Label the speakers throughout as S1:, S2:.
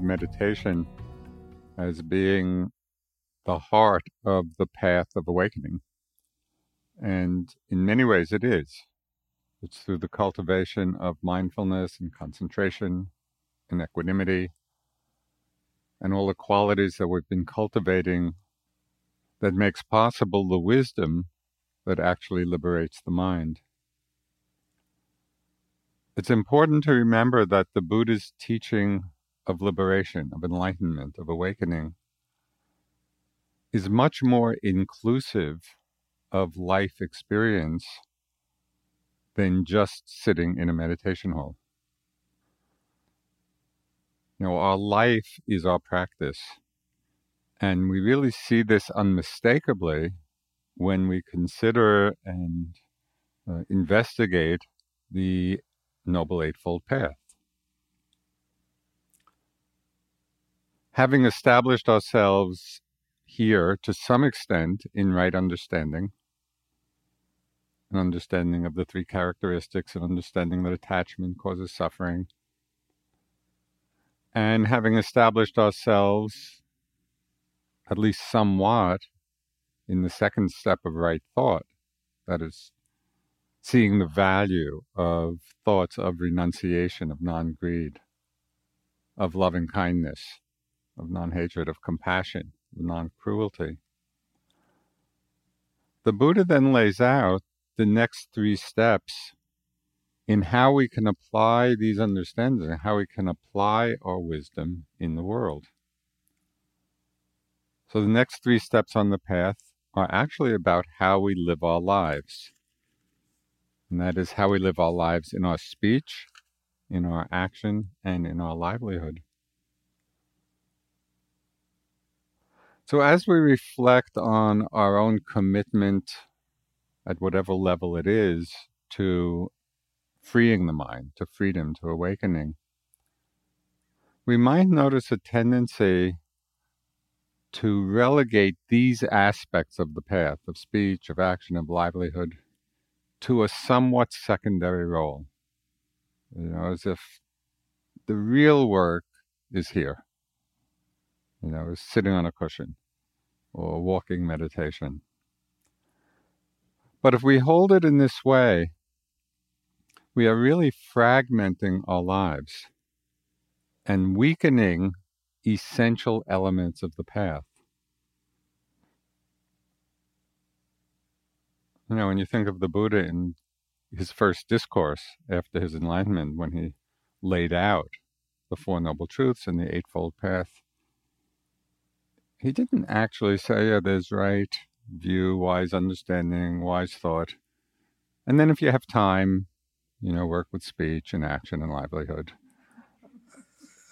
S1: Meditation as being the heart of the path of awakening. And in many ways, it is. It's through the cultivation of mindfulness and concentration and equanimity and all the qualities that we've been cultivating that makes possible the wisdom that actually liberates the mind. It's important to remember that the Buddha's teaching of liberation, of enlightenment, of awakening, is much more inclusive of life experience than just sitting in a meditation hall. You know, our life is our practice. And we really see this unmistakably when we consider and uh, investigate the Noble Eightfold Path. Having established ourselves here to some extent in right understanding, an understanding of the three characteristics, an understanding that attachment causes suffering, and having established ourselves at least somewhat in the second step of right thought, that is, seeing the value of thoughts of renunciation, of non greed, of loving kindness, of non hatred, of compassion, of non cruelty. The Buddha then lays out the next three steps in how we can apply these understandings and how we can apply our wisdom in the world. So, the next three steps on the path are actually about how we live our lives. And that is how we live our lives in our speech, in our action, and in our livelihood. So, as we reflect on our own commitment at whatever level it is to freeing the mind, to freedom, to awakening, we might notice a tendency to relegate these aspects of the path of speech, of action, of livelihood to a somewhat secondary role. You know, as if the real work is here you know, sitting on a cushion or walking meditation. But if we hold it in this way, we are really fragmenting our lives and weakening essential elements of the path. You know, when you think of the Buddha in his first discourse after his enlightenment, when he laid out the Four Noble Truths and the Eightfold Path, he didn't actually say yeah, there's right view, wise understanding, wise thought. And then if you have time, you know, work with speech and action and livelihood.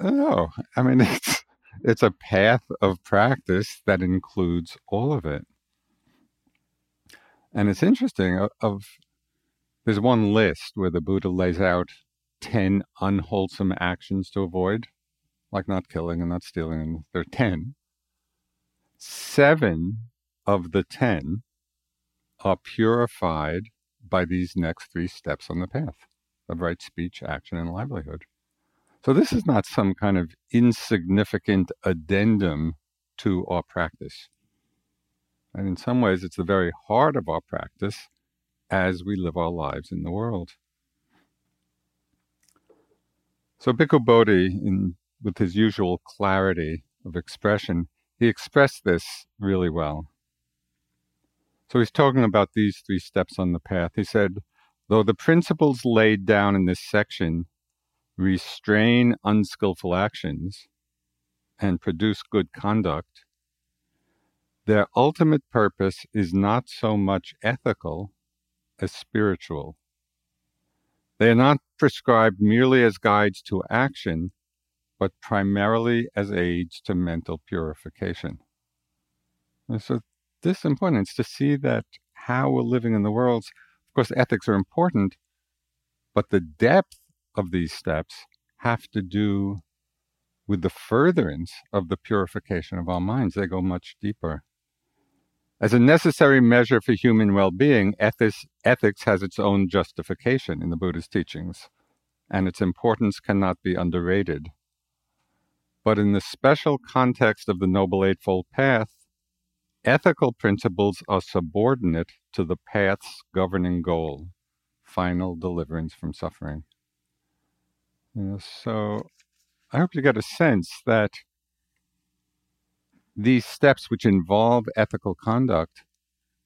S1: No, I mean it's it's a path of practice that includes all of it. And it's interesting of, of there's one list where the Buddha lays out 10 unwholesome actions to avoid, like not killing and not stealing, there are 10. Seven of the 10 are purified by these next three steps on the path of right speech, action, and livelihood. So this is not some kind of insignificant addendum to our practice. And in some ways, it's the very heart of our practice as we live our lives in the world. So Bhikkhu Bodhi, in, with his usual clarity of expression, he expressed this really well. So he's talking about these three steps on the path. He said, though the principles laid down in this section restrain unskillful actions and produce good conduct, their ultimate purpose is not so much ethical as spiritual. They are not prescribed merely as guides to action, but primarily as aids to mental purification. And so this important is to see that how we're living in the world. Of course, ethics are important, but the depth of these steps have to do with the furtherance of the purification of our minds. They go much deeper. As a necessary measure for human well being, ethics, ethics has its own justification in the Buddha's teachings, and its importance cannot be underrated. But in the special context of the Noble Eightfold Path, ethical principles are subordinate to the path's governing goal final deliverance from suffering. You know, so I hope you get a sense that these steps, which involve ethical conduct,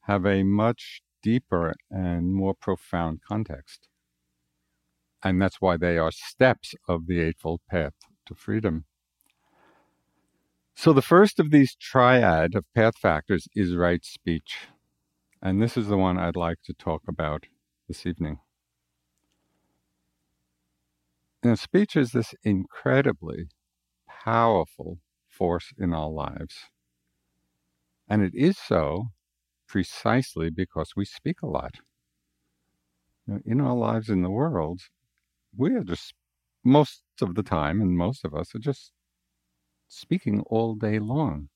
S1: have a much deeper and more profound context. And that's why they are steps of the Eightfold Path to freedom. So, the first of these triad of path factors is right speech. And this is the one I'd like to talk about this evening. Now, speech is this incredibly powerful force in our lives. And it is so precisely because we speak a lot. In our lives in the world, we are just most of the time, and most of us are just speaking all day long.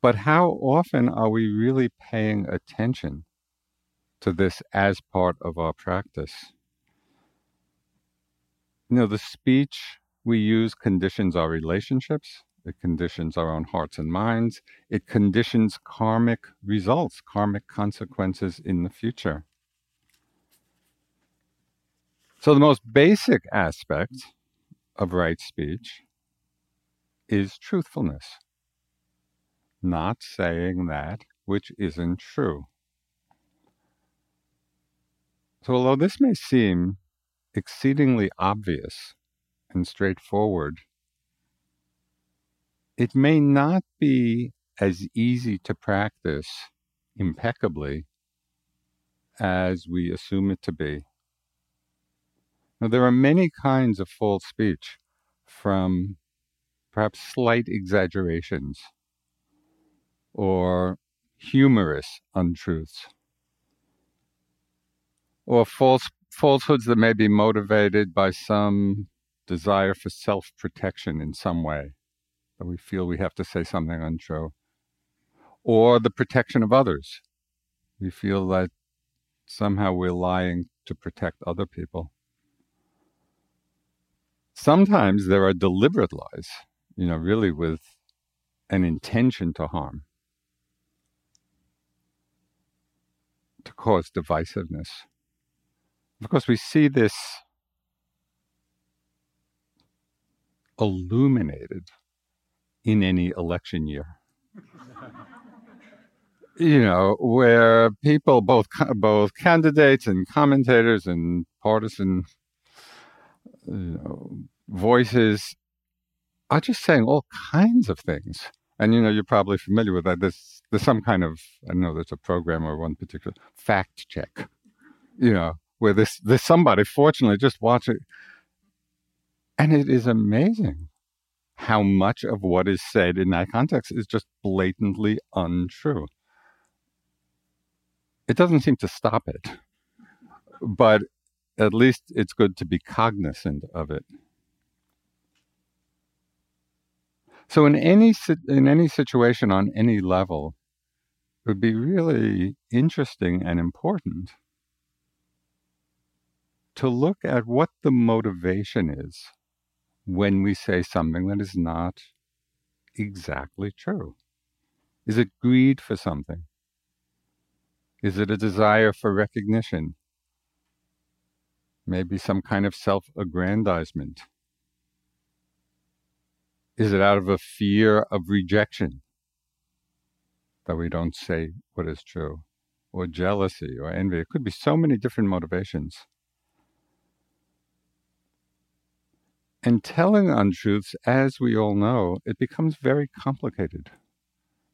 S1: But how often are we really paying attention to this as part of our practice? You know, the speech we use conditions our relationships, it conditions our own hearts and minds, it conditions karmic results, karmic consequences in the future. So, the most basic aspect of right speech is truthfulness, not saying that which isn't true. So, although this may seem exceedingly obvious and straightforward, it may not be as easy to practice impeccably as we assume it to be. Now, there are many kinds of false speech, from perhaps slight exaggerations or humorous untruths. Or false falsehoods that may be motivated by some desire for self protection in some way that we feel we have to say something untrue. Or the protection of others. We feel that somehow we're lying to protect other people. Sometimes there are deliberate lies you know, really with an intention to harm, to cause divisiveness. Of course, we see this illuminated in any election year. you know, where people, both both candidates and commentators and partisan you know, voices, are just saying all kinds of things. And you know, you're probably familiar with that. There's there's some kind of I know there's a program or one particular fact check, you know, where this there's somebody fortunately just watch it, and it is amazing how much of what is said in that context is just blatantly untrue. It doesn't seem to stop it. but at least it's good to be cognizant of it. So in any in any situation on any level, it would be really interesting and important to look at what the motivation is when we say something that is not exactly true. Is it greed for something? Is it a desire for recognition? Maybe some kind of self aggrandizement? Is it out of a fear of rejection that we don't say what is true? Or jealousy or envy? It could be so many different motivations. And telling untruths, as we all know, it becomes very complicated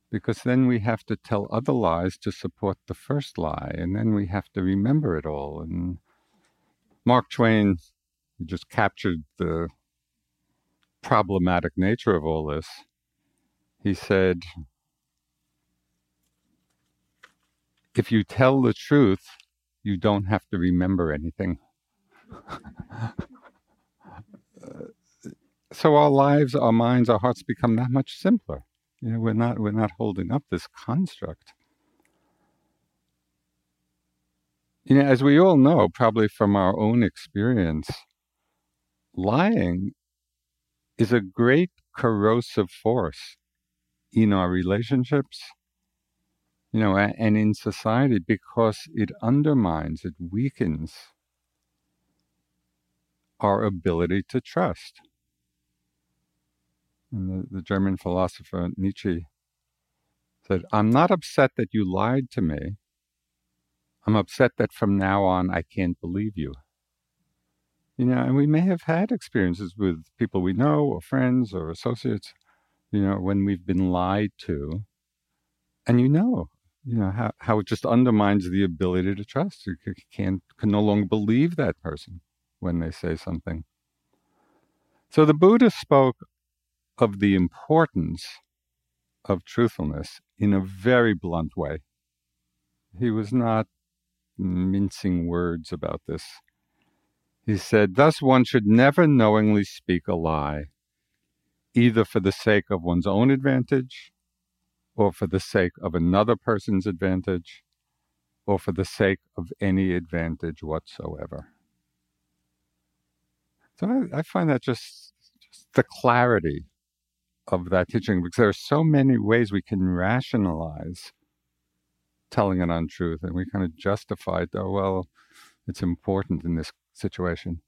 S1: because then we have to tell other lies to support the first lie, and then we have to remember it all. And Mark Twain just captured the problematic nature of all this. He said, If you tell the truth, you don't have to remember anything. so our lives, our minds, our hearts become that much simpler. You know, we're not we're not holding up this construct. You know, as we all know, probably from our own experience, lying is a great corrosive force in our relationships, you know, and in society because it undermines, it weakens our ability to trust. And the, the German philosopher Nietzsche said, I'm not upset that you lied to me. I'm upset that from now on I can't believe you. You know, and we may have had experiences with people we know or friends or associates, you know, when we've been lied to. And you know, you know, how, how it just undermines the ability to trust. You can't can no longer believe that person when they say something. So the Buddha spoke of the importance of truthfulness in a very blunt way. He was not mincing words about this. He said, Thus one should never knowingly speak a lie, either for the sake of one's own advantage, or for the sake of another person's advantage, or for the sake of any advantage whatsoever. So I, I find that just, just the clarity of that teaching because there are so many ways we can rationalize telling an untruth and we kind of justify it, oh, well, it's important in this situation.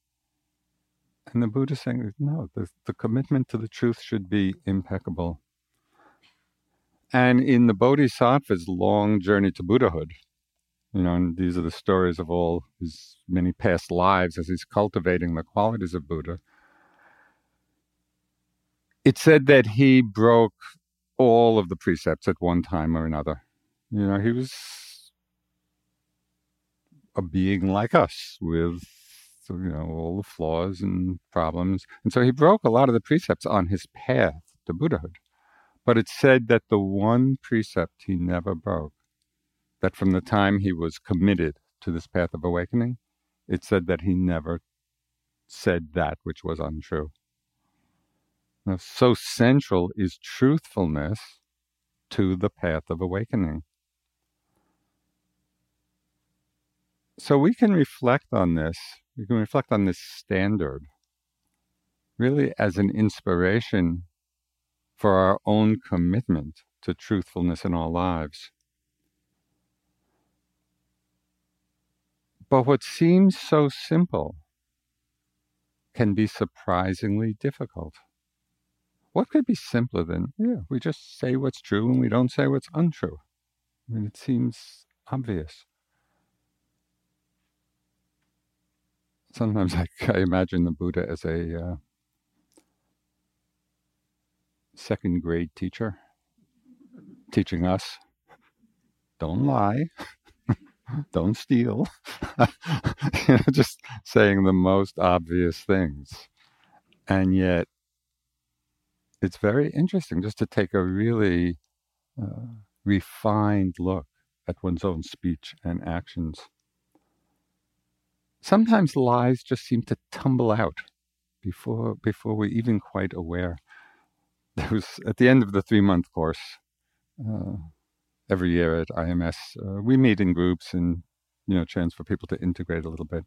S1: And the Buddha is saying, no, the, the commitment to the truth should be impeccable. And in the Bodhisattva's long journey to Buddhahood, you know, and these are the stories of all his many past lives as he's cultivating the qualities of Buddha it said that he broke all of the precepts at one time or another. You know, he was a being like us with, you know, all the flaws and problems. And so he broke a lot of the precepts on his path to Buddhahood. But it said that the one precept he never broke, that from the time he was committed to this path of awakening, it said that he never said that which was untrue. Now, so central is truthfulness to the path of awakening. So we can reflect on this, we can reflect on this standard really as an inspiration for our own commitment to truthfulness in our lives. But what seems so simple can be surprisingly difficult. What could be simpler than, yeah, we just say what's true and we don't say what's untrue? I mean, it seems obvious. Sometimes I, I imagine the Buddha as a uh, second grade teacher teaching us don't lie, don't steal, you know, just saying the most obvious things. And yet, it's very interesting just to take a really uh, refined look at one's own speech and actions. Sometimes lies just seem to tumble out before before we're even quite aware. There was at the end of the three month course. Uh, every year at IMS, uh, we meet in groups and you know chance for people to integrate a little bit.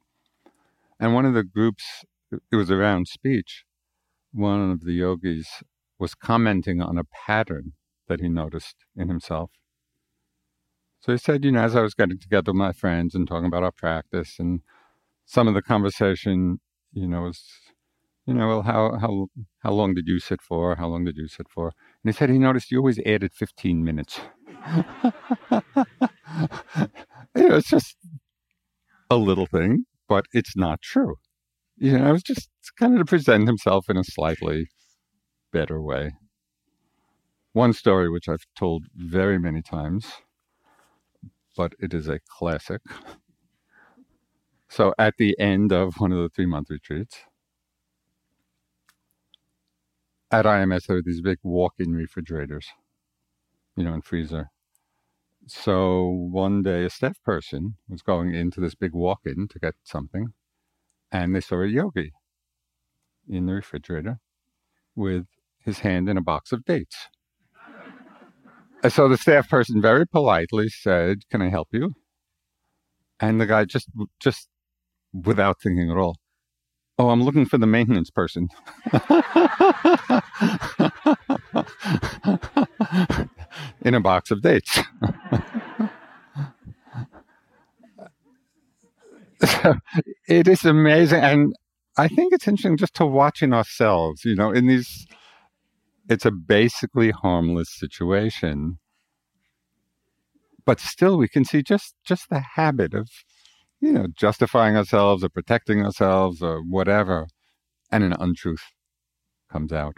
S1: And one of the groups, it was around speech. One of the yogis was commenting on a pattern that he noticed in himself. So he said, you know, as I was getting together with my friends and talking about our practice, and some of the conversation, you know, was, you know, well, how how how long did you sit for? How long did you sit for? And he said he noticed you always added fifteen minutes. you know, it's just a little thing, but it's not true. You know, it was just kind of to present himself in a slightly better way. One story which I've told very many times, but it is a classic. So at the end of one of the three month retreats, at IMS, there were these big walk in refrigerators, you know, and freezer. So one day, a staff person was going into this big walk in to get something, and they saw a yogi in the refrigerator with his hand in a box of dates. so the staff person very politely said, "Can I help you?" And the guy just just without thinking at all, "Oh, I'm looking for the maintenance person." in a box of dates. it is amazing. And I think it's interesting just to watching ourselves, you know, in these, it's a basically harmless situation. But still, we can see just just the habit of, you know, justifying ourselves or protecting ourselves or whatever, and an untruth comes out.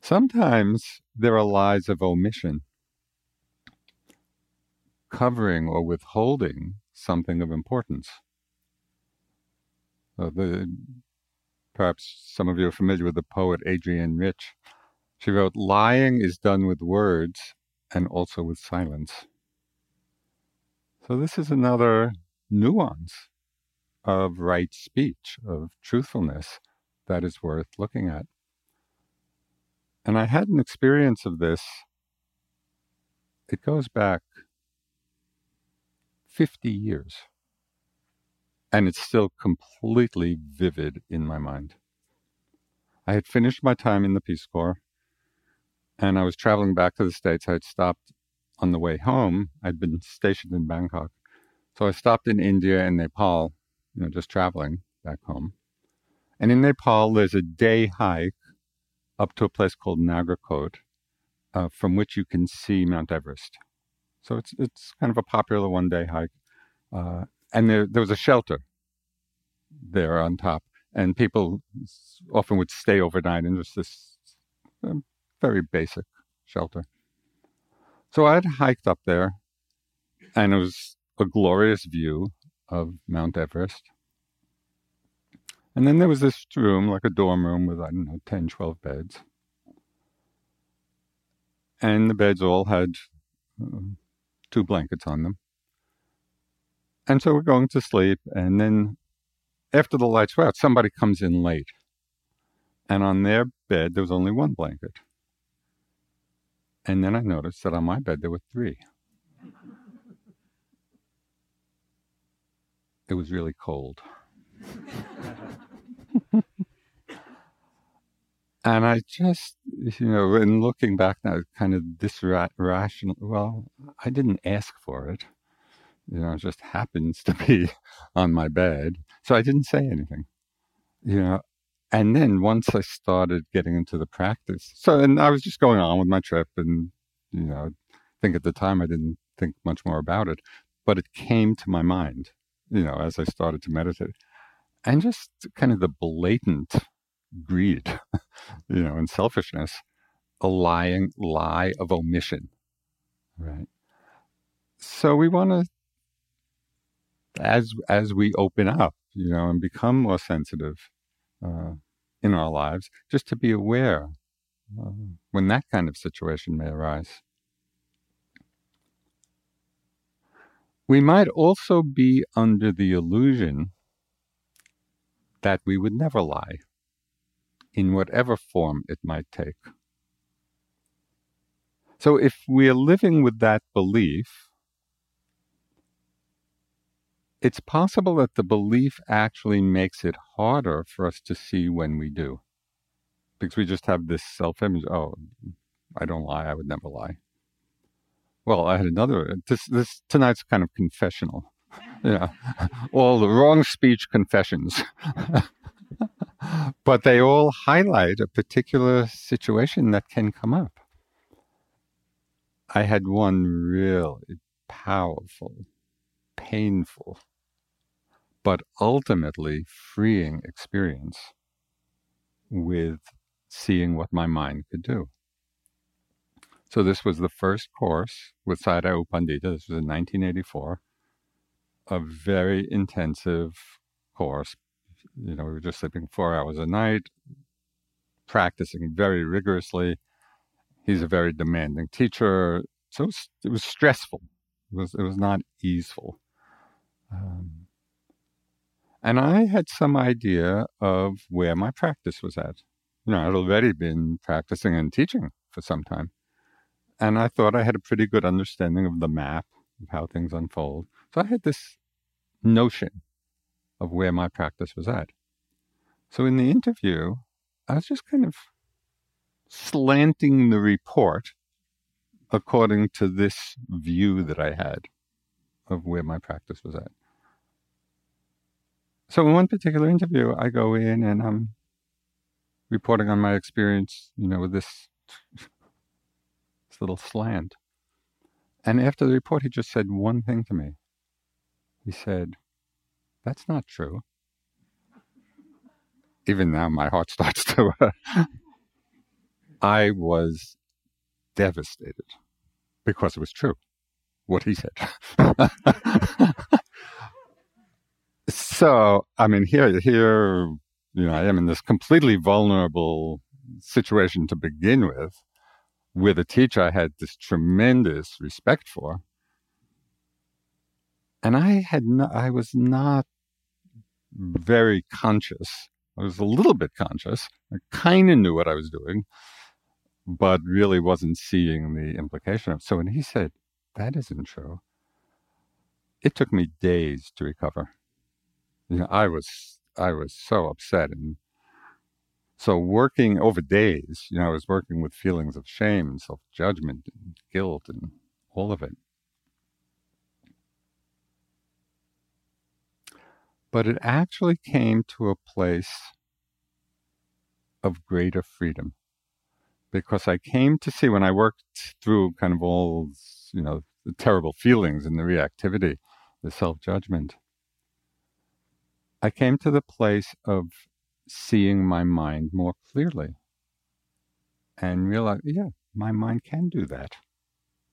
S1: Sometimes there are lies of omission, covering or withholding something of importance. Uh, the, perhaps some of you are familiar with the poet Adrienne Rich. She wrote, Lying is done with words and also with silence. So, this is another nuance of right speech, of truthfulness that is worth looking at. And I had an experience of this. It goes back 50 years. And it's still completely vivid in my mind. I had finished my time in the Peace Corps and I was traveling back to the States. I had stopped on the way home. I'd been stationed in Bangkok. So I stopped in India and Nepal, you know, just traveling back home. And in Nepal, there's a day hike up to a place called Nagarkot, uh, from which you can see Mount Everest. So it's it's kind of a popular one day hike, uh, and there there was a shelter there on top, and people often would stay overnight in just this um, very basic shelter. So I had hiked up there, and it was a glorious view of Mount Everest. And then there was this room, like a dorm room with, I don't know, 10, 12 beds. And the beds all had uh, two blankets on them. And so we're going to sleep. And then after the lights were out, somebody comes in late. And on their bed, there was only one blanket. And then I noticed that on my bed, there were three. It was really cold. and I just, you know, in looking back now, kind of this rational, well, I didn't ask for it. You know, it just happens to be on my bed. So I didn't say anything, you know. And then once I started getting into the practice, so, and I was just going on with my trip and, you know, I think at the time I didn't think much more about it, but it came to my mind, you know, as I started to meditate and just kind of the blatant greed, you know, and selfishness, a lying lie of omission, right? So we want to, as as we open up, you know, and become more sensitive uh, in our lives, just to be aware uh, when that kind of situation may arise. We might also be under the illusion that we would never lie, in whatever form it might take. So if we're living with that belief, it's possible that the belief actually makes it harder for us to see when we do. Because we just have this self image oh, I don't lie, I would never lie. Well, I had another, this, this tonight's kind of confessional. Yeah, all the wrong speech confessions. but they all highlight a particular situation that can come up. I had one really powerful, painful, but ultimately freeing experience with seeing what my mind could do. So this was the first course with U Pandita. This was in 1984. A very intensive course. You know, we were just sleeping four hours a night, practicing very rigorously he's a very demanding teacher. So it was, it was stressful. It was, it was not easeful. Um, and I had some idea of where my practice was at. You know, I'd already been practicing and teaching for some time. And I thought I had a pretty good understanding of the map of how things unfold. So I had this notion of where my practice was at. So in the interview, I was just kind of slanting the report according to this view that I had of where my practice was at. So in one particular interview, I go in and I'm reporting on my experience, you know, with this, this little slant. And after the report, he just said one thing to me. He said, That's not true. Even now, my heart starts to uh, I was devastated because it was true what he said. so, I mean, here, here, you know, I am in this completely vulnerable situation to begin with, with a teacher I had this tremendous respect for, and I had no, I was not very conscious. I was a little bit conscious. I kind of knew what I was doing, but really wasn't seeing the implication of. So when he said, that isn't true, it took me days to recover. You know, I was, I was so upset. And so working over days, you know, I was working with feelings of shame and self judgment and guilt and all of it. But it actually came to a place of greater freedom because I came to see when I worked through kind of all, you know, the terrible feelings and the reactivity, the self judgment, I came to the place of seeing my mind more clearly and realize, yeah, my mind can do that.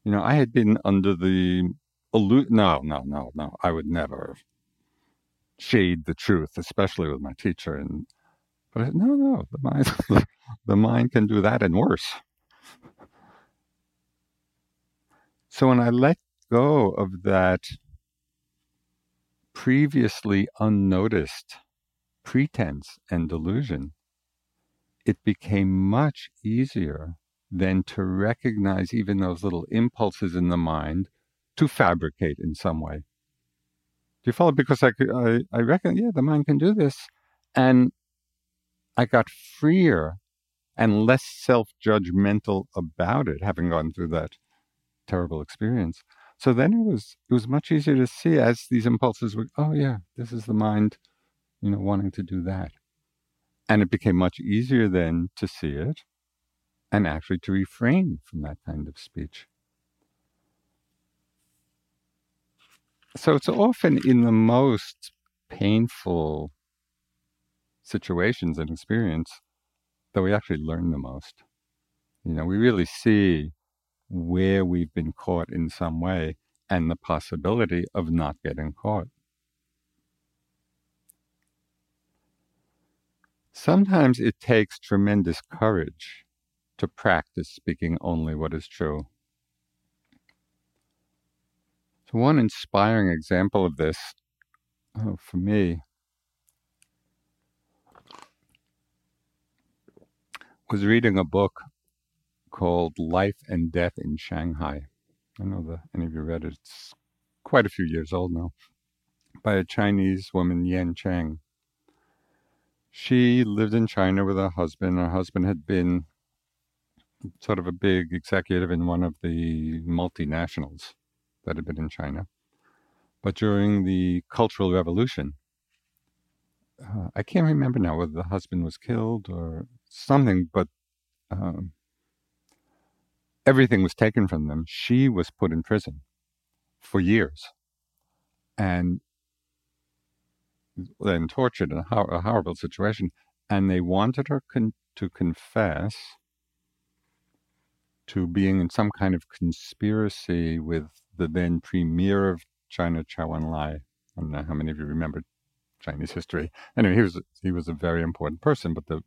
S1: You know, I had been under the illusion. No, no, no, no. I would never shade the truth, especially with my teacher. And but no, no, the mind, the mind can do that and worse. So when I let go of that previously unnoticed pretense and delusion, it became much easier than to recognize even those little impulses in the mind to fabricate in some way. Do you follow? Because I, I, I reckon, yeah, the mind can do this. And I got freer and less self judgmental about it, having gone through that terrible experience. So then it was it was much easier to see as these impulses were, oh yeah, this is the mind, you know, wanting to do that. And it became much easier then to see it and actually to refrain from that kind of speech. So it's often in the most painful situations and experience that we actually learn the most. You know, we really see where we've been caught in some way and the possibility of not getting caught. Sometimes it takes tremendous courage to practice speaking only what is true. So, one inspiring example of this oh, for me was reading a book called Life and Death in Shanghai. I know that any of you read it. It's quite a few years old now, by a Chinese woman, Nien Cheng. She lived in China with her husband. Her husband had been sort of a big executive in one of the multinationals that had been in China. But during the Cultural Revolution, uh, I can't remember now whether the husband was killed or something, but um, everything was taken from them. She was put in prison for years and then tortured in a, horrible situation. And they wanted her con- to confess to being in some kind of conspiracy with the then premier of China, Chou Enlai. I don't know how many of you remember Chinese history. Anyway, he was he was a very important person, but the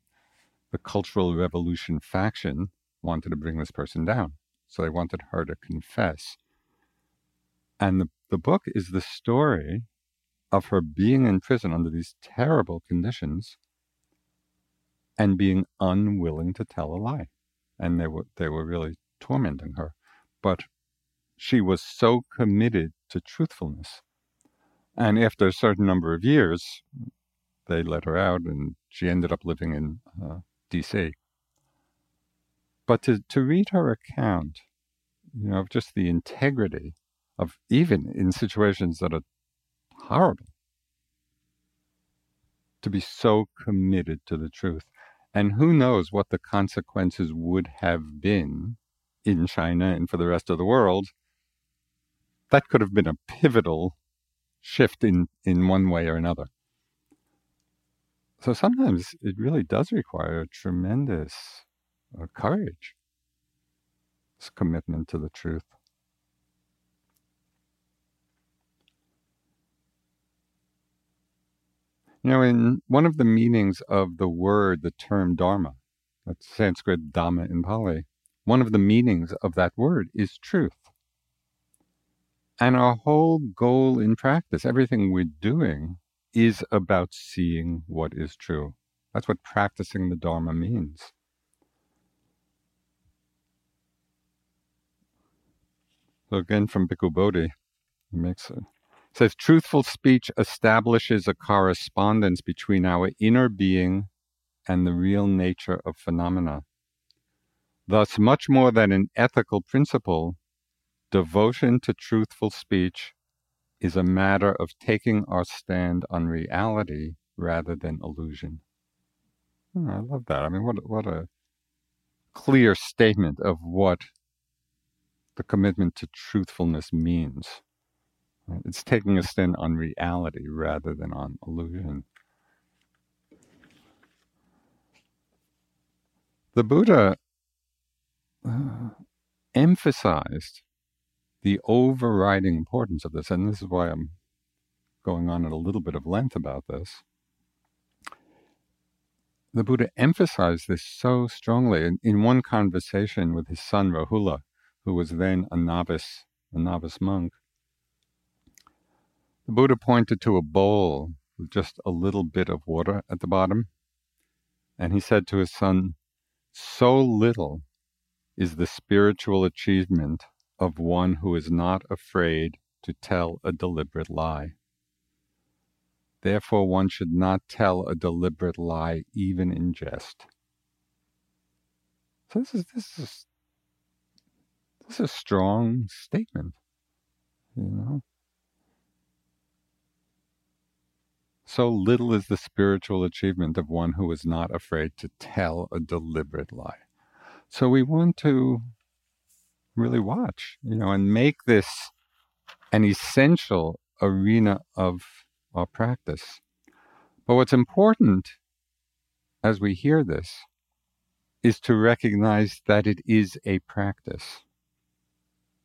S1: the Cultural Revolution faction wanted to bring this person down. So they wanted her to confess. And the, the book is the story of her being in prison under these terrible conditions and being unwilling to tell a lie. And they were they were really tormenting her. But she was so committed to truthfulness. And after a certain number of years, they let her out and she ended up living in uh, DC. But to, to read her account, you know, of just the integrity of even in situations that are horrible, to be so committed to the truth. And who knows what the consequences would have been in China and for the rest of the world. That could have been a pivotal shift in, in one way or another. So sometimes it really does require tremendous uh, courage, this commitment to the truth. You know, in one of the meanings of the word, the term dharma, that's Sanskrit dhamma in Pali, one of the meanings of that word is truth. And our whole goal in practice, everything we're doing, is about seeing what is true. That's what practicing the Dharma means. So again from Bhikkhu Bodhi, he makes it says truthful speech establishes a correspondence between our inner being and the real nature of phenomena. Thus, much more than an ethical principle, devotion to truthful speech is a matter of taking our stand on reality rather than illusion. Oh, I love that. I mean, what what a clear statement of what the commitment to truthfulness means. It's taking a stand on reality rather than on illusion. The Buddha uh, emphasized the overriding importance of this, and this is why I'm going on at a little bit of length about this. The Buddha emphasized this so strongly in, in one conversation with his son Rahula, who was then a novice, a novice monk. The Buddha pointed to a bowl with just a little bit of water at the bottom, and he said to his son, So little is the spiritual achievement of one who is not afraid to tell a deliberate lie. Therefore, one should not tell a deliberate lie even in jest. So this is this is is a strong statement, you know. So little is the spiritual achievement of one who is not afraid to tell a deliberate lie. So we want to really watch, you know, and make this an essential arena of our practice. But what's important as we hear this is to recognize that it is a practice.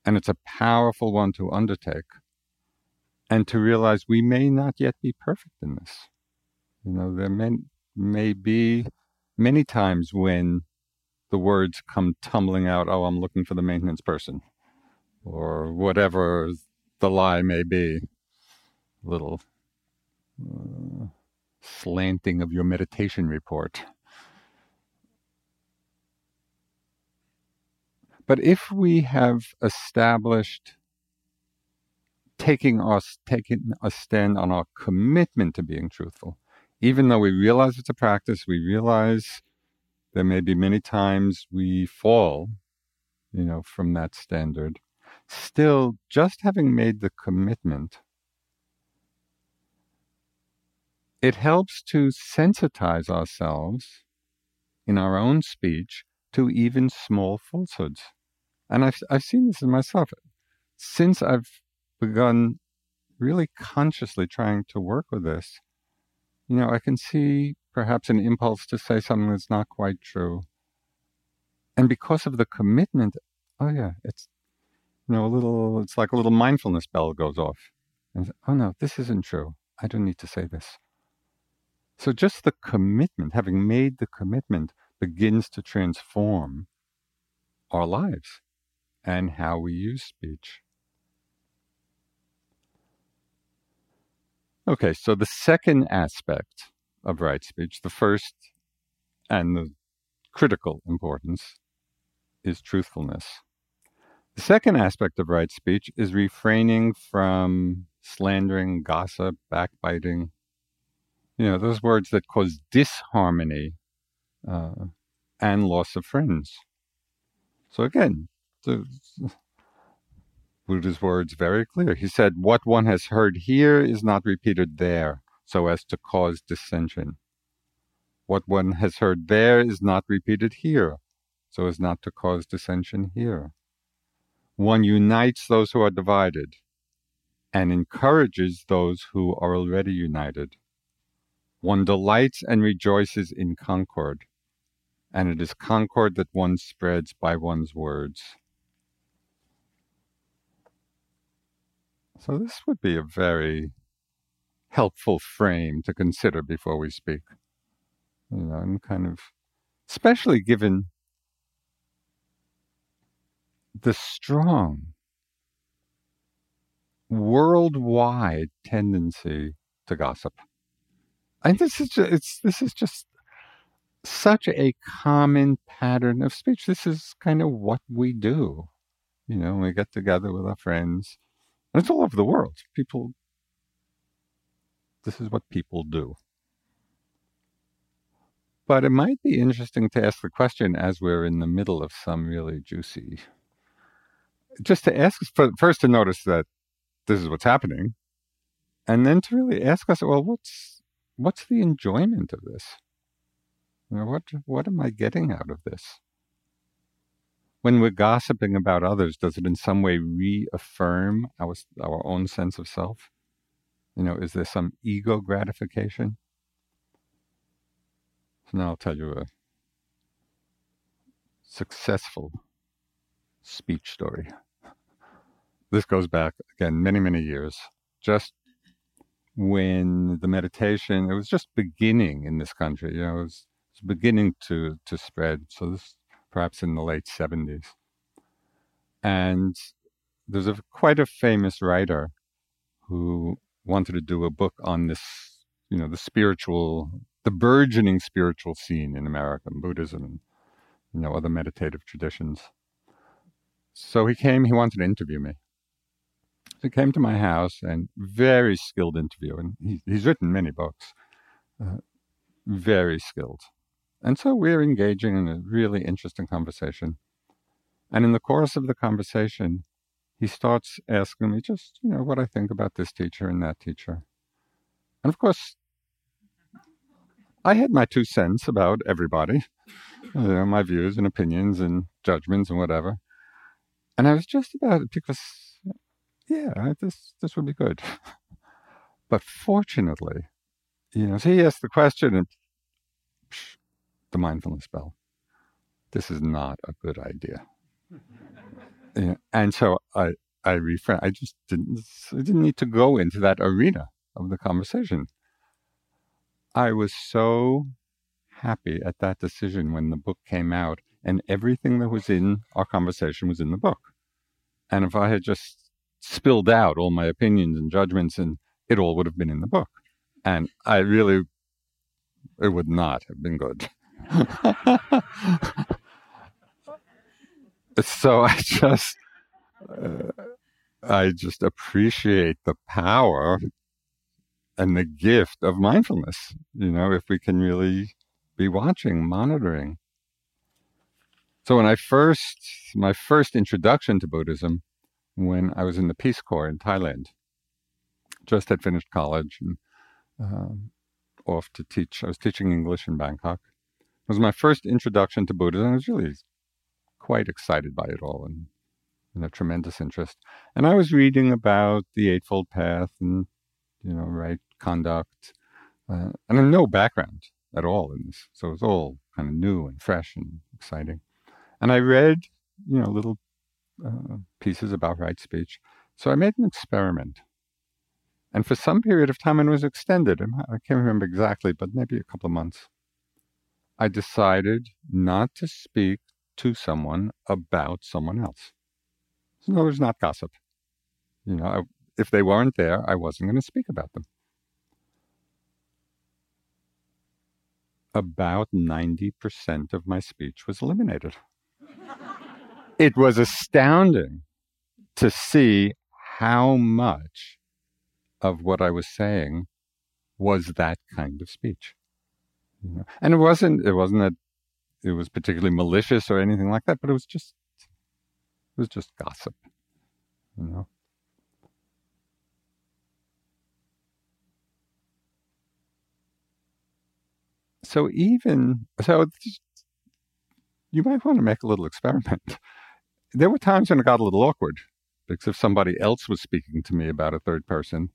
S1: And it's a powerful one to undertake. And to realize we may not yet be perfect in this. You know, there may, may be many times when the words come tumbling out, oh, I'm looking for the maintenance person, or whatever the lie may be. Little uh, slanting of your meditation report. But if we have established taking us taking a stand on our commitment to being truthful, even though we realize it's a practice, we realize there may be many times we fall, you know, from that standard. Still, just having made the commitment, it helps to sensitize ourselves in our own speech to even small falsehoods. And I've, I've seen this in myself. Since I've begun really consciously trying to work with this, you know, I can see perhaps an impulse to say something that's not quite true. And because of the commitment, oh yeah, it's you know, a little it's like a little mindfulness bell goes off. And oh no, this isn't true. I don't need to say this. So just the commitment, having made the commitment, begins to transform our lives and how we use speech. Okay, so the second aspect of right speech, the first and the critical importance, is truthfulness. The second aspect of right speech is refraining from slandering, gossip, backbiting. You know, those words that cause disharmony uh, and loss of friends. So again, the, Buddha's words very clear. He said, What one has heard here is not repeated there, so as to cause dissension. What one has heard there is not repeated here, so as not to cause dissension here. One unites those who are divided and encourages those who are already united. One delights and rejoices in concord, and it is concord that one spreads by one's words. So, this would be a very helpful frame to consider before we speak. You know, and kind of, especially given the strong worldwide tendency to gossip. And this is just, it's this is just such a common pattern of speech. This is kind of what we do. You know, we get together with our friends and it's all over the world. People, this is what people do. But it might be interesting to ask the question as we're in the middle of some really juicy. Just to ask, first to notice that this is what's happening, and then to really ask us, well, what's what's the enjoyment of this? You know, what what am I getting out of this? When we're gossiping about others, does it in some way reaffirm our, our own sense of self? You know, is there some ego gratification? So now I'll tell you a successful speech story. This goes back, again, many, many years. Just when the meditation, it was just beginning in this country, you know, it was, it was beginning to, to spread. So this perhaps in the late 70s. And there's a quite a famous writer who wanted to do a book on this, you know, the spiritual, the burgeoning spiritual scene in American Buddhism and, you know, other meditative traditions. So he came, he wanted to interview me. So he came to my house and very skilled interview. And he, he's written many books, uh, very skilled. And so we're engaging in a really interesting conversation. And in the course of the conversation, he starts asking me just, you know, what I think about this teacher and that teacher. And of course, I had my two cents about everybody, you know, my views and opinions and judgments and whatever. And I was just about it because, yeah, this this would be good. but fortunately, you know, so he asked the question, and the mindfulness bell. This is not a good idea. yeah, and so I, I refrain. I just didn't, I didn't need to go into that arena of the conversation. I was so happy at that decision when the book came out and everything that was in our conversation was in the book. And if I had just spilled out all my opinions and judgments, and it all would have been in the book. And I really, it would not have been good. So I just, uh, I just appreciate the power and the gift of mindfulness. You know, if we can really be watching, monitoring. So when I first, my first introduction to Buddhism, when I was in the Peace Corps in Thailand, just had finished college and um, off to teach. I was teaching English in Bangkok. It was my first introduction to Buddhism. I was really quite excited by it all and, and a tremendous interest. And I was reading about the Eightfold Path and, you know, right conduct, uh, and I had no background at all in this. So it was all kind of new and fresh and exciting. And I read, you know, little uh, pieces about right speech. So I made an experiment. And for some period of time, and it was extended, I can't remember exactly, but maybe a couple of months, I decided not to speak to someone about someone else. So in other words, not gossip. You know, I, if they weren't there, I wasn't going to speak about them. About 90% of my speech was eliminated. it was astounding to see how much of what I was saying was that kind of speech. You know? And it wasn't it wasn't that it was particularly malicious or anything like that, but it was just it was just gossip. You know. So even so you might want to make a little experiment. There were times when it got a little awkward because if somebody else was speaking to me about a third person,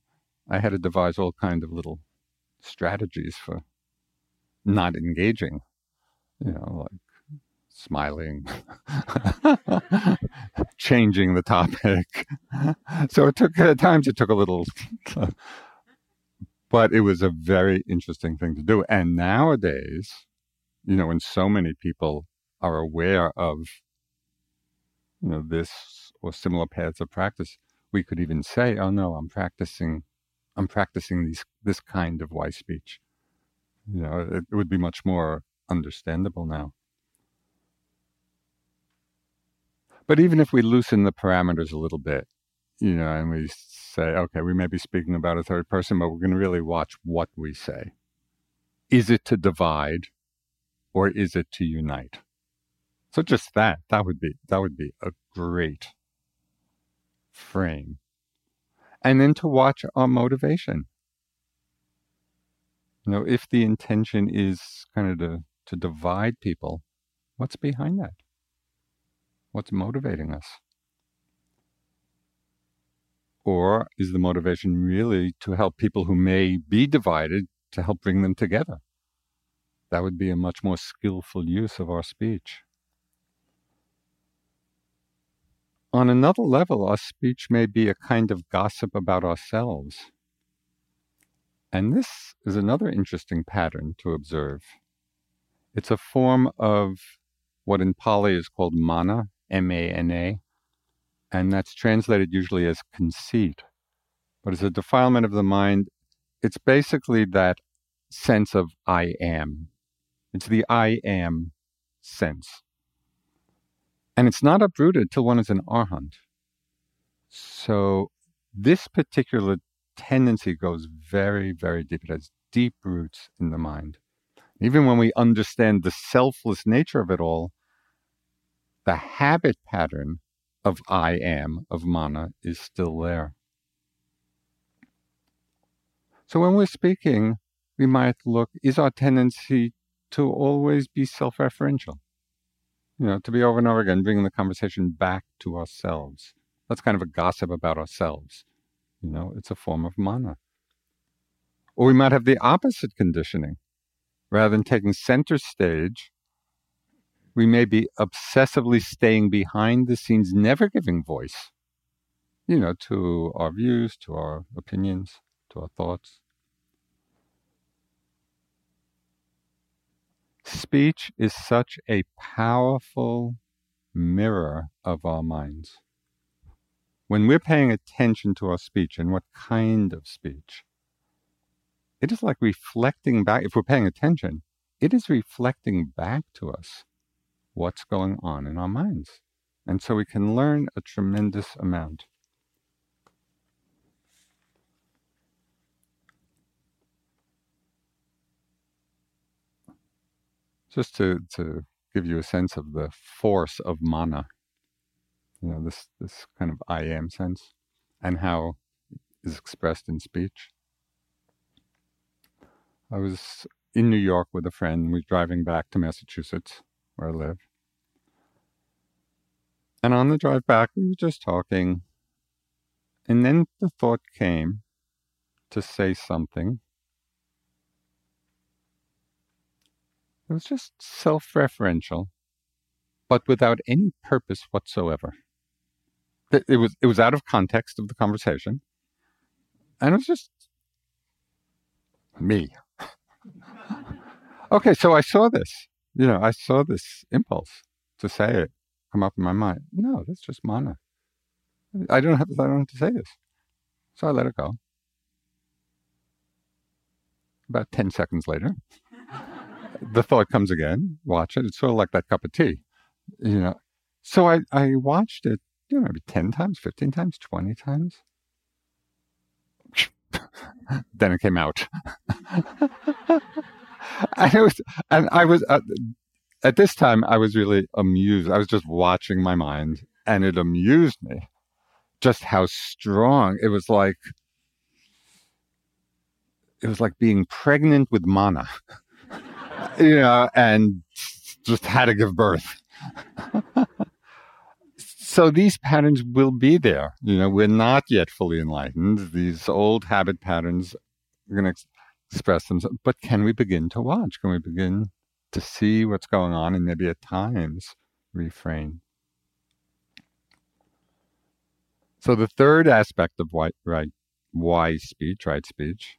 S1: I had to devise all kind of little strategies for not engaging, you know, like smiling, changing the topic. so it took at times it took a little, but it was a very interesting thing to do. And nowadays, you know, when so many people are aware of, you know, this or similar paths of practice, we could even say, "Oh no, I'm practicing, I'm practicing these this kind of wise speech." You know, it, it would be much more understandable now. But even if we loosen the parameters a little bit, you know, and we say, okay, we may be speaking about a third person, but we're going to really watch what we say. Is it to divide or is it to unite? So just that, that would be, that would be a great frame. And then to watch our motivation. Know, if the intention is kind of to, to divide people, what's behind that? What's motivating us? Or is the motivation really to help people who may be divided to help bring them together? That would be a much more skillful use of our speech. On another level, our speech may be a kind of gossip about ourselves. And this is another interesting pattern to observe. It's a form of what in Pali is called mana, M A N A, and that's translated usually as conceit. But as a defilement of the mind, it's basically that sense of I am. It's the I am sense. And it's not uprooted till one is an arhat. So this particular tendency goes very, very deep. It has deep roots in the mind. Even when we understand the selfless nature of it all, the habit pattern of I am, of mana, is still there. So when we're speaking, we might look is our tendency to always be self referential? You know, to be over and over again bringing the conversation back to ourselves. That's kind of a gossip about ourselves. You know, it's a form of mana. Or we might have the opposite conditioning. Rather than taking center stage, we may be obsessively staying behind the scenes, never giving voice, you know, to our views, to our opinions, to our thoughts. Speech is such a powerful mirror of our minds. When we're paying attention to our speech and what kind of speech, it is like reflecting back. If we're paying attention, it is reflecting back to us what's going on in our minds. And so we can learn a tremendous amount. Just to, to give you a sense of the force of mana, you know, this, this kind of I am sense, and how is expressed in speech. I was in New York with a friend. We were driving back to Massachusetts, where I live. And on the drive back, we were just talking. And then the thought came to say something. It was just self referential, but without any purpose whatsoever. It was, it was out of context of the conversation. And it was just me. okay, so I saw this. You know, I saw this impulse to say it come up in my mind. No, that's just mana. I don't have I don't have to say this. So I let it go. About 10 seconds later, the thought comes again. Watch it. It's sort of like that cup of tea, you know. So I, I watched it, you know, maybe 10 times, 15 times, 20 times. then it came out. and, it was, and I was, uh, at this time, I was really amused. I was just watching my mind, and it amused me just how strong it was like. It was like being pregnant with mana, you know, and just had to give birth. So these patterns will be there. You know, we're not yet fully enlightened. These old habit patterns are going to express themselves. But can we begin to watch? Can we begin to see what's going on and maybe at times refrain. So the third aspect of why, right, wise speech, right speech,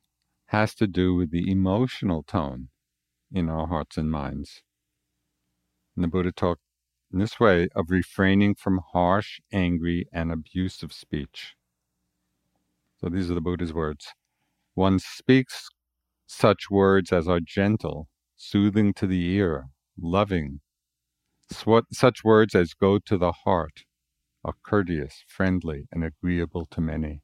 S1: has to do with the emotional tone in our hearts and minds. And the Buddha talked in this way of refraining from harsh, angry, and abusive speech. So these are the Buddha's words. One speaks such words as are gentle, soothing to the ear, loving. Such words as go to the heart, are courteous, friendly, and agreeable to many.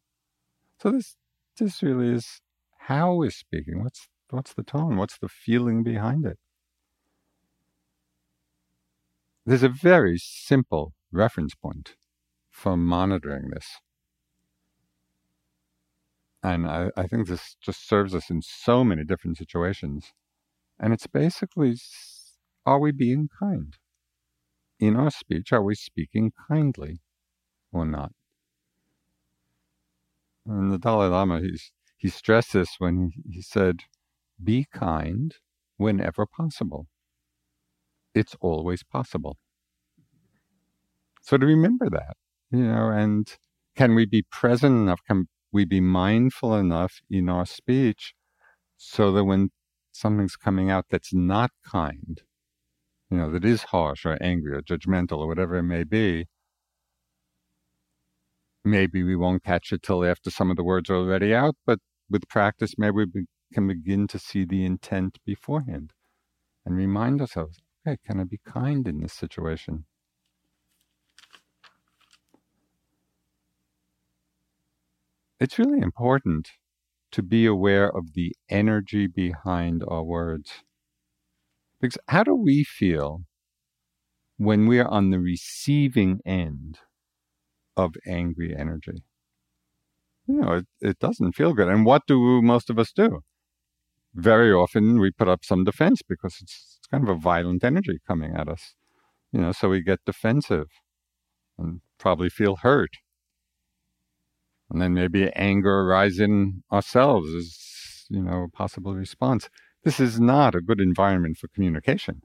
S1: So this this really is how we're speaking. What's what's the tone? What's the feeling behind it? There's a very simple reference point for monitoring this. And I, I think this just serves us in so many different situations. And it's basically are we being kind? In our speech, are we speaking kindly or not? And the Dalai Lama, he's, he stressed this when he, he said, be kind whenever possible. It's always possible. So to remember that, you know, and can we be present enough? Can we be mindful enough in our speech so that when something's coming out that's not kind, you know, that is harsh or angry or judgmental or whatever it may be, maybe we won't catch it till after some of the words are already out, but with practice, maybe we be, can begin to see the intent beforehand and remind ourselves, okay, can I be kind in this situation? It's really important to be aware of the energy behind our words. Because how do we feel when we're on the receiving end of angry energy? You know, it, it doesn't feel good. And what do most of us do? Very often we put up some defense because it's, it's kind of a violent energy coming at us. You know, so we get defensive and probably feel hurt. And then maybe anger arising ourselves as you know a possible response. This is not a good environment for communication.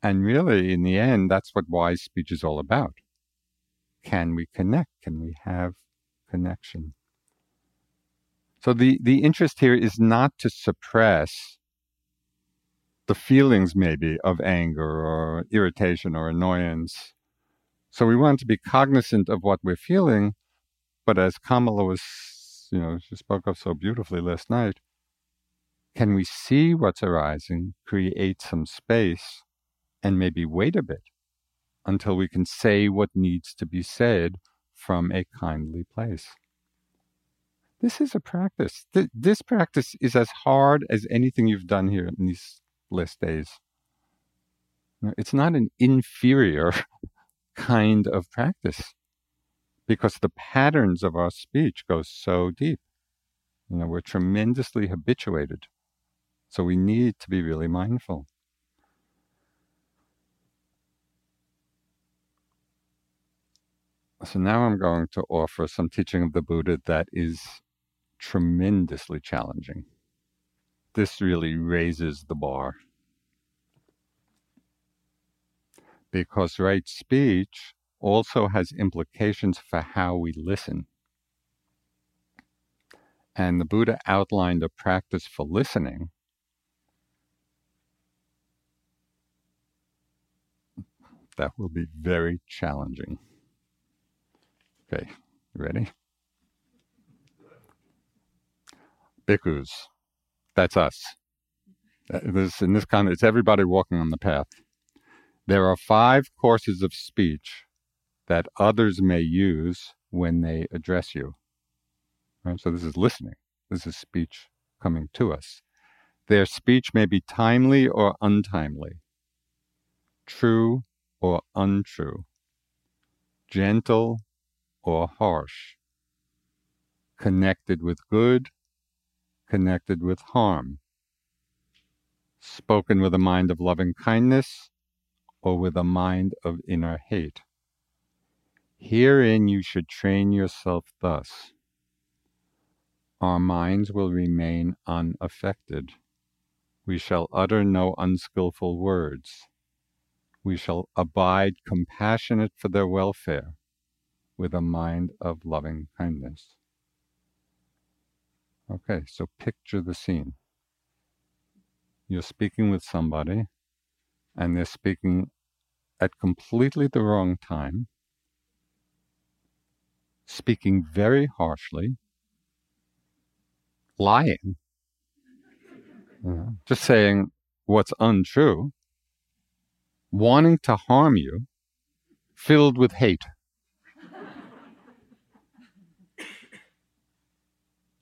S1: And really in the end that's what wise speech is all about. Can we connect? Can we have connection so the the interest here is not to suppress the feelings maybe of anger or irritation or annoyance So we want to be cognizant of what we're feeling, but as Kamala was, you know, she spoke of so beautifully last night, can we see what's arising, create some space, and maybe wait a bit until we can say what needs to be said from a kindly place? This is a practice. This practice is as hard as anything you've done here in these last days. It's not an inferior kind of practice because the patterns of our speech go so deep. You know, we're tremendously habituated so we need to be really mindful. So now I'm going to offer some teaching of the Buddha that is tremendously challenging. This really raises the bar. Because right speech also has implications for how we listen. And the Buddha outlined a practice for listening that will be very challenging. Okay, ready? Bhikkhus, that's us. Uh, this, in this kind, it's everybody walking on the path. There are five courses of speech that others may use when they address you. Right? So this is listening. This is speech coming to us. Their speech may be timely or untimely, true or untrue, gentle or harsh, connected with good, connected with harm, spoken with a mind of loving kindness or with a mind of inner hate. Herein you should train yourself thus. Our minds will remain unaffected. We shall utter no unskilful words we shall abide compassionate for their welfare with a mind of loving kindness. Okay, so picture the scene. You're speaking with somebody, and they're speaking at completely the wrong time, speaking very harshly, lying, mm-hmm. just saying what's untrue, wanting to harm you, filled with hate.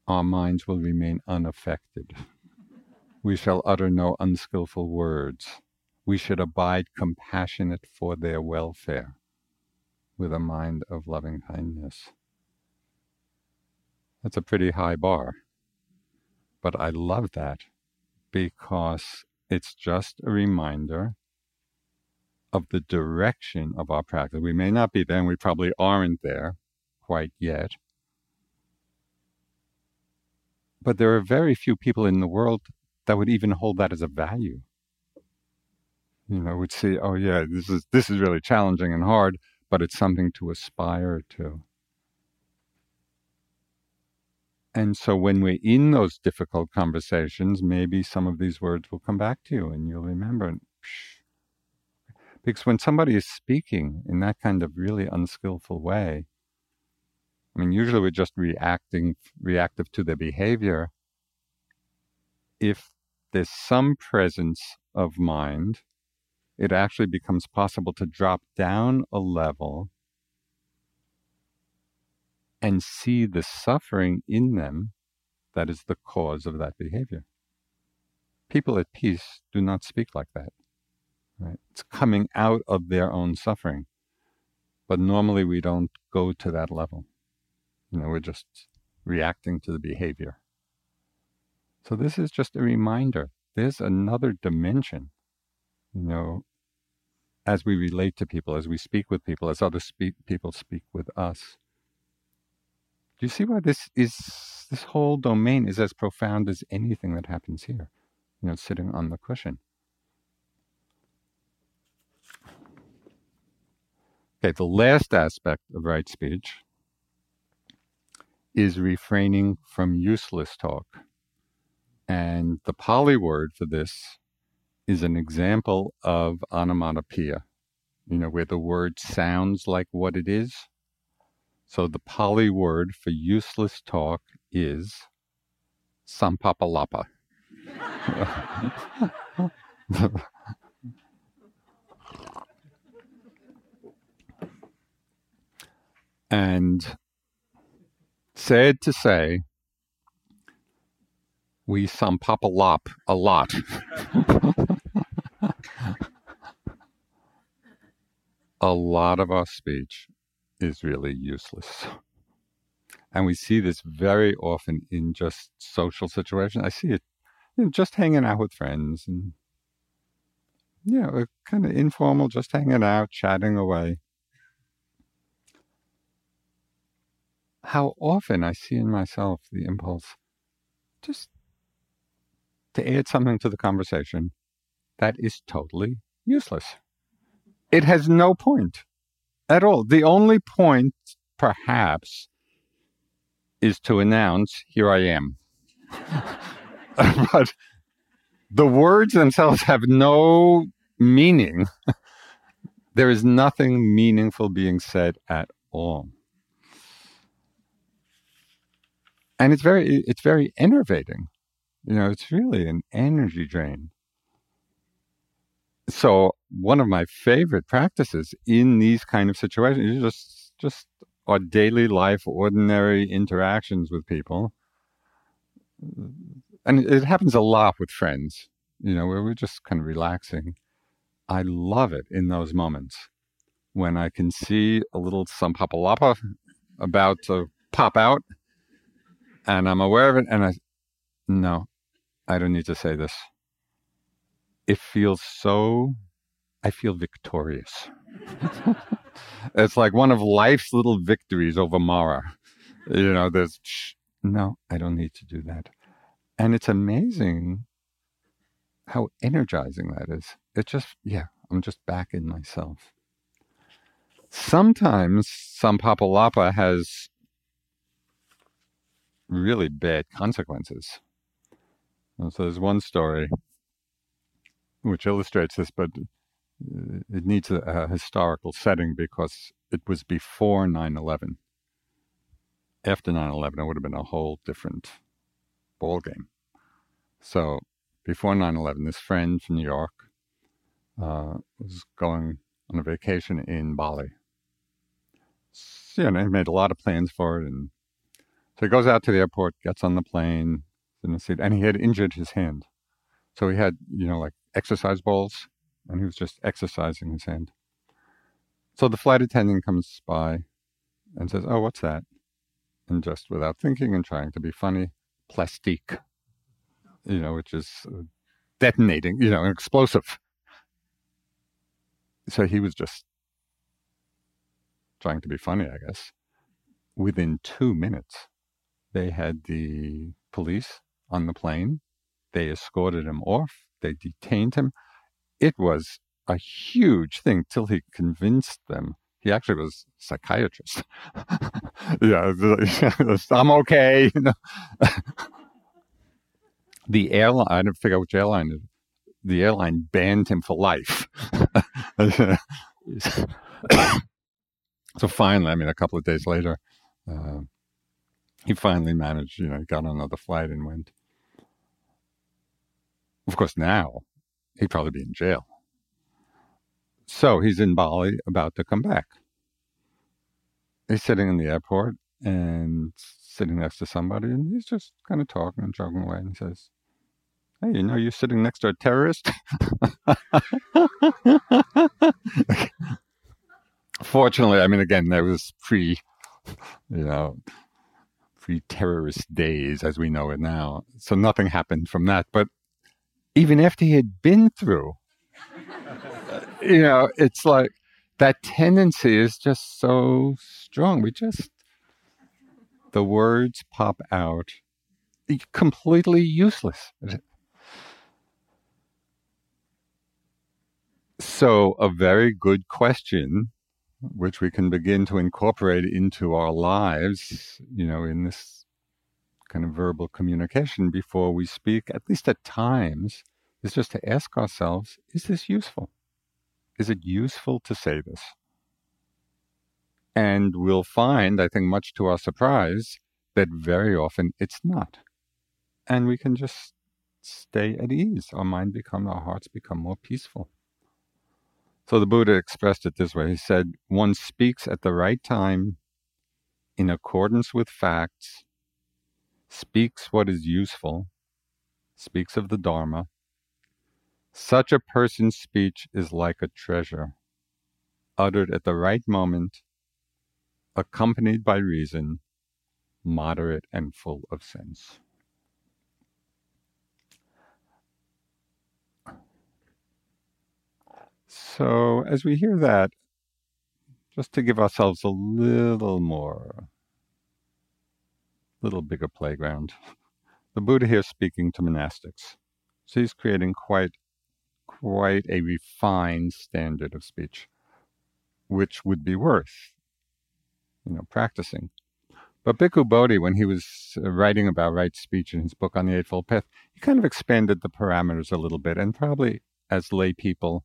S1: Our minds will remain unaffected. We shall utter no unskilful words. We should abide compassionate for their welfare with a mind of loving kindness. That's a pretty high bar. But I love that because it's just a reminder of the direction of our practice. We may not be there, and we probably aren't there quite yet. But there are very few people in the world that would even hold that as a value. You know, would see, oh yeah, this is this is really challenging and hard, but it's something to aspire to. And so when we're in those difficult conversations, maybe some of these words will come back to you and you'll remember, because when somebody is speaking in that kind of really unskillful way, I mean, usually we're just reacting, reactive to their behavior. If there's some presence of mind, it actually becomes possible to drop down a level and see the suffering in them that is the cause of that behavior. People at peace do not speak like that. Right? It's coming out of their own suffering. But normally we don't go to that level. You know, we're just reacting to the behavior. So this is just a reminder. There's another dimension, you know, as we relate to people, as we speak with people, as other speak, people speak with us. Do you see why this is this whole domain is as profound as anything that happens here? You know, sitting on the cushion. Okay, the last aspect of right speech is refraining from useless talk. And the Pali word for this is an example of onomatopoeia. you know, where the word sounds like what it is. So the Pali word for useless talk is sampapalapa. and sad to say, we sampapalap a lot. a lot of our speech is really useless. And we see this very often in just social situations. I see it you know, just hanging out with friends and, you know, kind of informal, just hanging out, chatting away. How often I see in myself the impulse just to add something to the conversation that is totally useless. It has no point at all. The only point, perhaps, is to announce, here I am. but the words themselves have no meaning. there is nothing meaningful being said at all. And it's very it's very enervating. You know, it's really an energy drain. So one of my favorite practices in these kind of situations is just just our daily life, ordinary interactions with people. And it happens a lot with friends, you know, where we're just kind of relaxing. I love it in those moments when I can see a little sampapalapa about to pop out and I'm aware of it and I no, I don't need to say this. It feels so I feel victorious. it's like one of life's little victories over Mara. You know, there's no, I don't need to do that. And it's amazing how energizing that is. It just, yeah, I'm just back in myself. Sometimes Sampapalapa has really bad consequences. And so there's one story which illustrates this, but it needs a, a historical setting because it was before 9 11. After 9 11, it would have been a whole different ball game. So before 9 11, this friend from New York uh, was going on a vacation in Bali. So, you know, he made a lot of plans for it. And so he goes out to the airport, gets on the plane, in the seat, and he had injured his hand. So he had, you know, like exercise balls and he was just exercising his hand. So the flight attendant comes by and says, Oh, what's that? And just without thinking and trying to be funny, plastique, you know, which is uh, detonating, you know, an explosive. So he was just trying to be funny, I guess. Within two minutes, they had the police on the plane. They escorted him off. They detained him it was a huge thing till he convinced them. He actually was a psychiatrist. yeah, I'm okay. The airline, I didn't figure out which airline it, the airline banned him for life. so finally, I mean, a couple of days later, uh, he finally managed, you know, got another flight and went. Of course, now he'd probably be in jail. So he's in Bali about to come back. He's sitting in the airport and sitting next to somebody, and he's just kind of talking and joking away. And he says, Hey, you know, you're sitting next to a terrorist? Fortunately, I mean, again, that was pre, you know, pre terrorist days as we know it now. So nothing happened from that. But even after he had been through, uh, you know, it's like that tendency is just so strong. We just, the words pop out completely useless. So, a very good question, which we can begin to incorporate into our lives, you know, in this kind of verbal communication before we speak, at least at times, is just to ask ourselves, is this useful? is it useful to say this? And we'll find, I think, much to our surprise, that very often it's not. And we can just stay at ease. Our mind become, our hearts become more peaceful. So the Buddha expressed it this way. He said, one speaks at the right time, in accordance with facts, speaks what is useful, speaks of the Dharma. Such a person's speech is like a treasure, uttered at the right moment, accompanied by reason, moderate and full of sense. So, as we hear that, just to give ourselves a little more, little bigger playground, the Buddha here speaking to monastics. So he's creating quite, quite a refined standard of speech, which would be worth, you know, practicing. But Bhikkhu Bodhi, when he was uh, writing about right speech in his book on the Eightfold Path, he kind of expanded the parameters a little bit. And probably as lay people,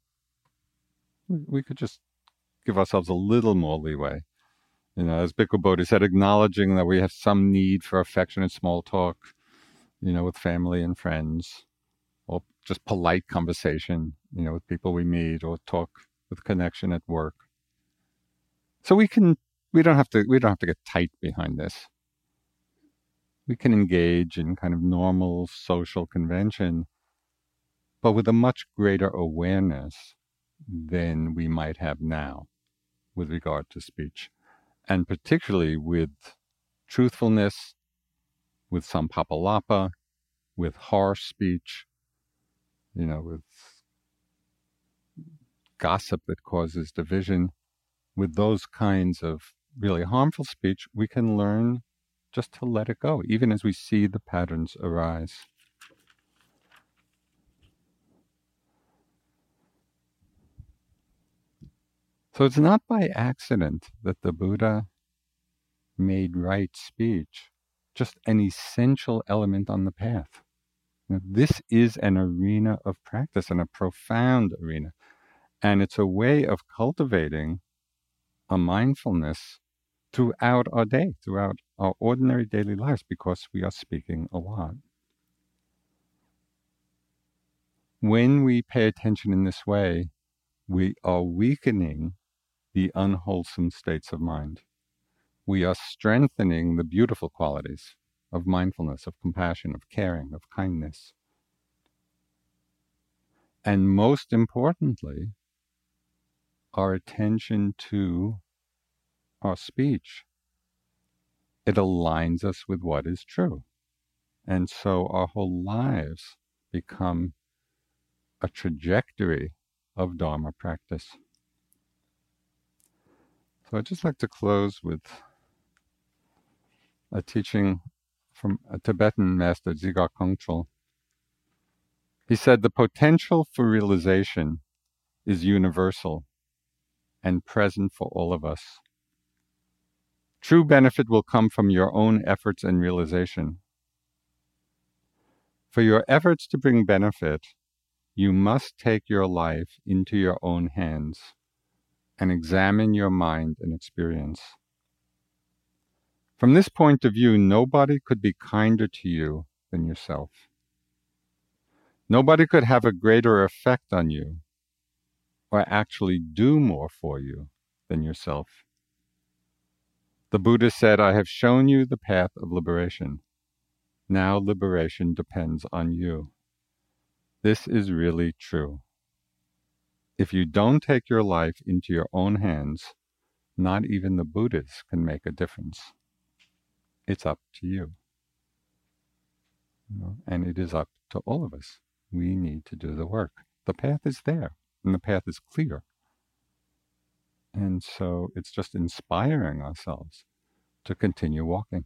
S1: we could just give ourselves a little more leeway. You know, as Bhikkhu Bodhi said, acknowledging that we have some need for affectionate small talk, you know, with family and friends, or just polite conversation, you know, with people we meet, or talk with connection at work. So we can we don't have to we don't have to get tight behind this. We can engage in kind of normal social convention, but with a much greater awareness than we might have now with regard to speech, and particularly with truthfulness, with sampapalapa, with harsh speech, you know, with gossip that causes division, with those kinds of really harmful speech, we can learn just to let it go, even as we see the patterns arise. So it's not by accident that the Buddha made right speech just an essential element on the path. Now, this is an arena of practice and a profound arena. And it's a way of cultivating a mindfulness throughout our day, throughout our ordinary daily lives, because we are speaking a lot. When we pay attention in this way, we are weakening the unwholesome states of mind. We are strengthening the beautiful qualities of mindfulness, of compassion, of caring, of kindness. And most importantly, our attention to our speech. It aligns us with what is true. And so our whole lives become a trajectory of Dharma practice. So I'd just like to close with a teaching from a Tibetan master, Dzigar Kongtrul. He said, The potential for realization is universal and present for all of us. True benefit will come from your own efforts and realization. For your efforts to bring benefit, you must take your life into your own hands and examine your mind and experience. From this point of view, nobody could be kinder to you than yourself. Nobody could have a greater effect on you or actually do more for you than yourself. The Buddha said, I have shown you the path of liberation. Now liberation depends on you. This is really true. If you don't take your life into your own hands, not even the Buddhas can make a difference. It's up to you. you know, and it is up to all of us. We need to do the work. The path is there, and the path is clear. And so it's just inspiring ourselves to continue walking.